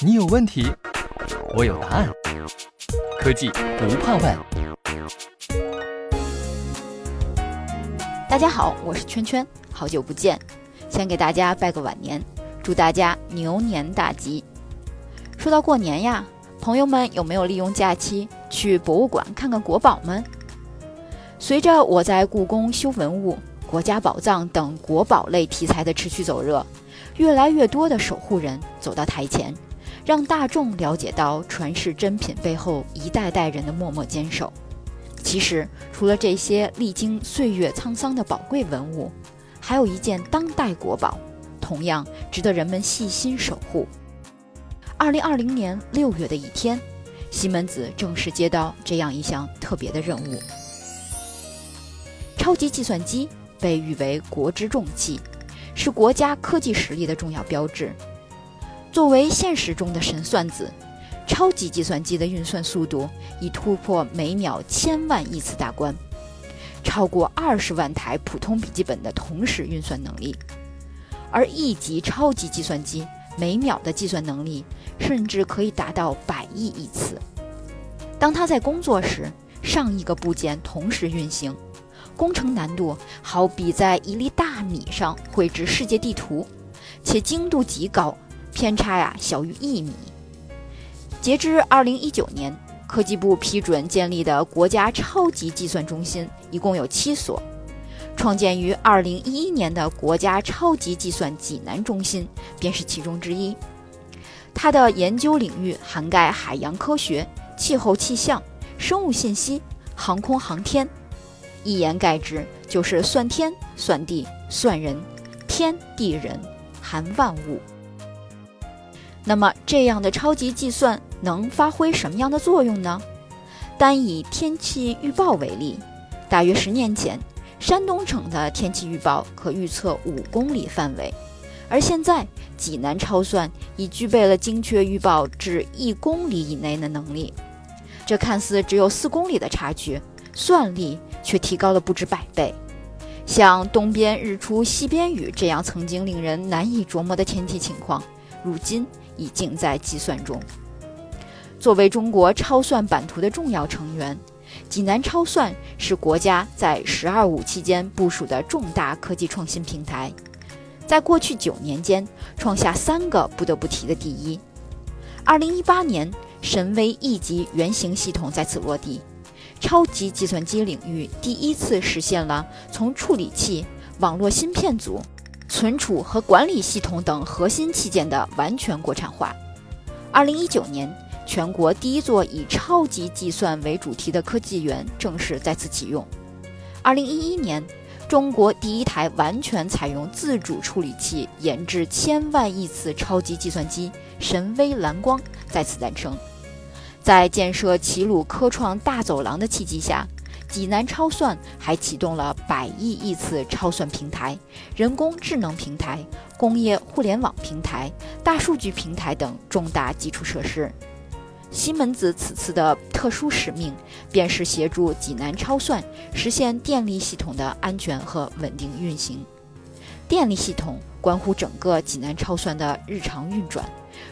你有问题，我有答案。科技不怕问。大家好，我是圈圈，好久不见，先给大家拜个晚年，祝大家牛年大吉。说到过年呀，朋友们有没有利用假期去博物馆看看国宝们？随着我在故宫修文物、国家宝藏等国宝类题材的持续走热，越来越多的守护人走到台前，让大众了解到传世珍品背后一代代人的默默坚守。其实，除了这些历经岁月沧桑的宝贵文物，还有一件当代国宝，同样值得人们细心守护。二零二零年六月的一天，西门子正式接到这样一项特别的任务。超级计算机被誉为国之重器，是国家科技实力的重要标志。作为现实中的神算子，超级计算机的运算速度已突破每秒千万亿次大关，超过二十万台普通笔记本的同时运算能力。而一级超级计算机每秒的计算能力甚至可以达到百亿亿次。当它在工作时，上亿个部件同时运行。工程难度好比在一粒大米上绘制世界地图，且精度极高，偏差呀小于一米。截至二零一九年，科技部批准建立的国家超级计算中心一共有七所。创建于二零一一年的国家超级计算济南中心便是其中之一。它的研究领域涵盖海洋科学、气候气象、生物信息、航空航天。一言概之，就是算天、算地、算人，天地人含万物。那么，这样的超级计算能发挥什么样的作用呢？单以天气预报为例，大约十年前，山东省的天气预报可预测五公里范围，而现在，济南超算已具备了精确预报至一公里以内的能力。这看似只有四公里的差距，算力。却提高了不止百倍，像东边日出西边雨这样曾经令人难以琢磨的天气情况，如今已经在计算中。作为中国超算版图的重要成员，济南超算是国家在“十二五”期间部署的重大科技创新平台，在过去九年间创下三个不得不提的第一。二零一八年，神威 E 级原型系统在此落地。超级计算机领域第一次实现了从处理器、网络芯片组、存储和管理系统等核心器件的完全国产化。二零一九年，全国第一座以超级计算为主题的科技园正式再次启用。二零一一年，中国第一台完全采用自主处理器研制千万亿次超级计算机——神威蓝光再次诞生。在建设齐鲁科创大走廊的契机下，济南超算还启动了百亿亿次超算平台、人工智能平台、工业互联网平台、大数据平台等重大基础设施。西门子此次的特殊使命，便是协助济南超算实现电力系统的安全和稳定运行。电力系统关乎整个济南超算的日常运转，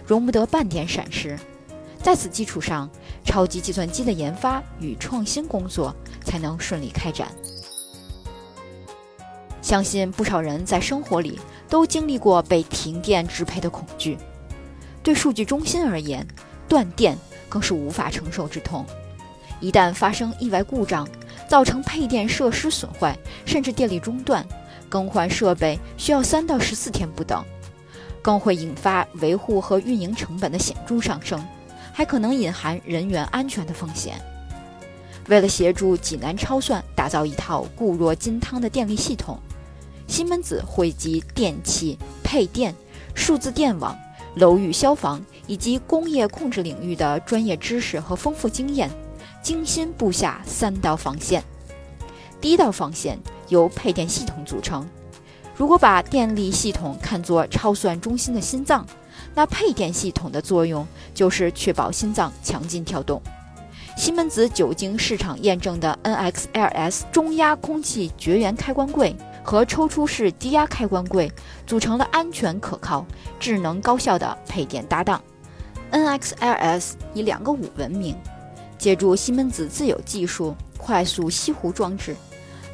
容不得半点闪失。在此基础上，超级计算机的研发与创新工作才能顺利开展。相信不少人在生活里都经历过被停电支配的恐惧。对数据中心而言，断电更是无法承受之痛。一旦发生意外故障，造成配电设施损坏，甚至电力中断，更换设备需要三到十四天不等，更会引发维护和运营成本的显著上升。还可能隐含人员安全的风险。为了协助济南超算打造一套固若金汤的电力系统，西门子汇集电气、配电、数字电网、楼宇消防以及工业控制领域的专业知识和丰富经验，精心布下三道防线。第一道防线由配电系统组成。如果把电力系统看作超算中心的心脏，那配电系统的作用就是确保心脏强劲跳动。西门子久经市场验证的 NXLS 中压空气绝缘开关柜和抽出式低压开关柜，组成了安全可靠、智能高效的配电搭档。NXLS 以两个五闻名，借助西门子自有技术快速熄壶装置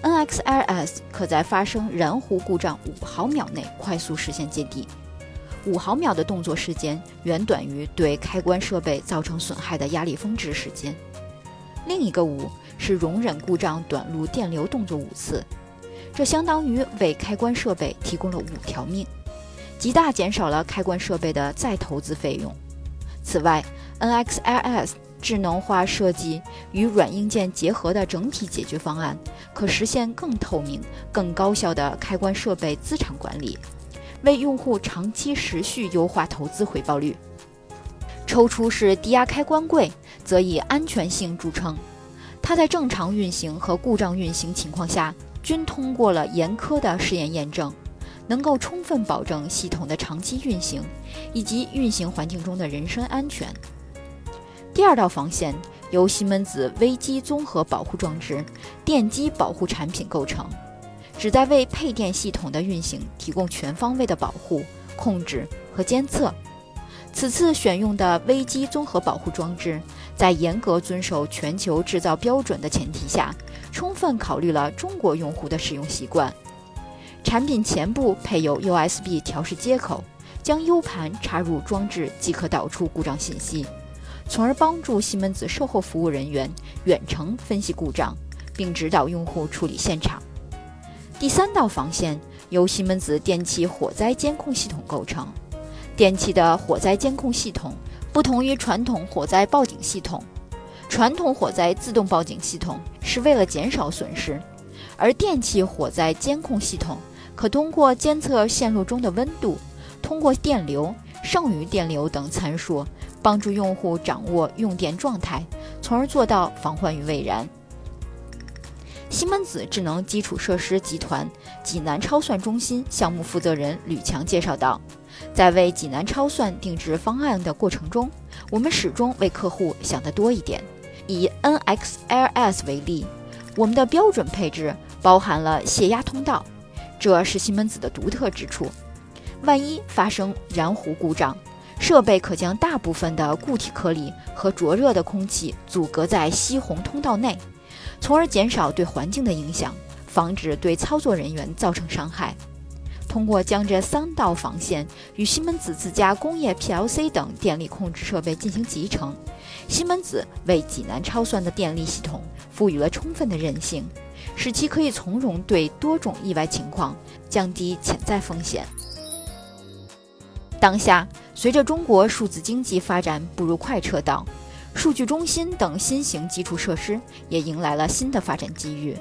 ，NXLS 可在发生燃壶故障五毫秒内快速实现接地。五毫秒的动作时间远短于对开关设备造成损害的压力峰值时间。另一个五是容忍故障短路电流动作五次，这相当于为开关设备提供了五条命，极大减少了开关设备的再投资费用。此外，NXLS 智能化设计与软硬件结合的整体解决方案，可实现更透明、更高效的开关设备资产管理。为用户长期持续优化投资回报率。抽出式低压开关柜则以安全性著称，它在正常运行和故障运行情况下均通过了严苛的试验验证，能够充分保证系统的长期运行以及运行环境中的人身安全。第二道防线由西门子危机综合保护装置电机保护产品构成。旨在为配电系统的运行提供全方位的保护、控制和监测。此次选用的危机综合保护装置，在严格遵守全球制造标准的前提下，充分考虑了中国用户的使用习惯。产品前部配有 USB 调试接口，将 U 盘插入装置即可导出故障信息，从而帮助西门子售后服务人员远程分析故障，并指导用户处理现场。第三道防线由西门子电器火灾监控系统构成。电器的火灾监控系统不同于传统火灾报警系统。传统火灾自动报警系统是为了减少损失，而电器火灾监控系统可通过监测线路中的温度、通过电流、剩余电流等参数，帮助用户掌握用电状态，从而做到防患于未然。西门子智能基础设施集团济南超算中心项目负责人吕强介绍道，在为济南超算定制方案的过程中，我们始终为客户想得多一点。以 NXLS 为例，我们的标准配置包含了泄压通道，这是西门子的独特之处。万一发生燃壶故障，设备可将大部分的固体颗粒和灼热的空气阻隔在吸红通道内。从而减少对环境的影响，防止对操作人员造成伤害。通过将这三道防线与西门子自家工业 PLC 等电力控制设备进行集成，西门子为济南超算的电力系统赋予了充分的韧性，使其可以从容对多种意外情况降低潜在风险。当下，随着中国数字经济发展步入快车道。数据中心等新型基础设施也迎来了新的发展机遇。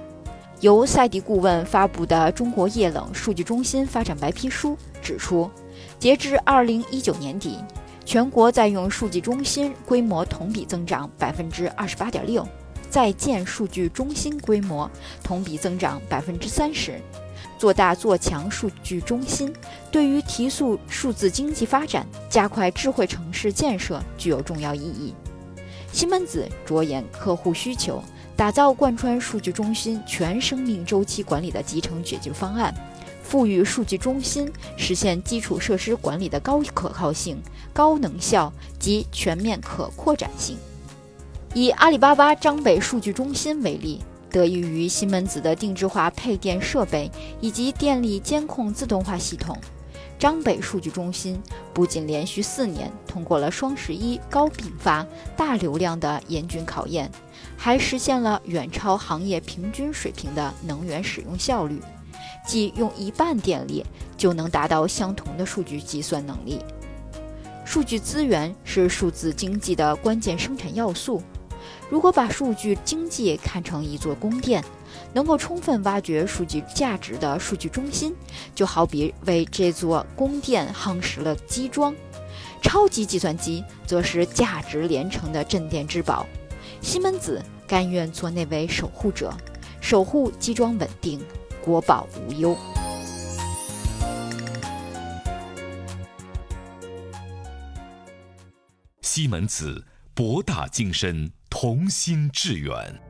由赛迪顾问发布的《中国液冷数据中心发展白皮书》指出，截至2019年底，全国在用数据中心规模同比增长28.6%，在建数据中心规模同比增长30%。做大做强数据中心，对于提速数字经济发展、加快智慧城市建设具有重要意义。西门子着眼客户需求，打造贯穿数据中心全生命周期管理的集成解决方案，赋予数据中心实现基础设施管理的高可靠性、高能效及全面可扩展性。以阿里巴巴张北数据中心为例，得益于西门子的定制化配电设备以及电力监控自动化系统。张北数据中心不仅连续四年通过了双十一高并发、大流量的严峻考验，还实现了远超行业平均水平的能源使用效率，即用一半电力就能达到相同的数据计算能力。数据资源是数字经济的关键生产要素。如果把数据经济看成一座宫殿，能够充分挖掘数据价值的数据中心，就好比为这座宫殿夯实了基桩；超级计算机则是价值连城的镇店之宝。西门子甘愿做那位守护者，守护基桩稳定，国宝无忧。西门子博大精深，同心致远。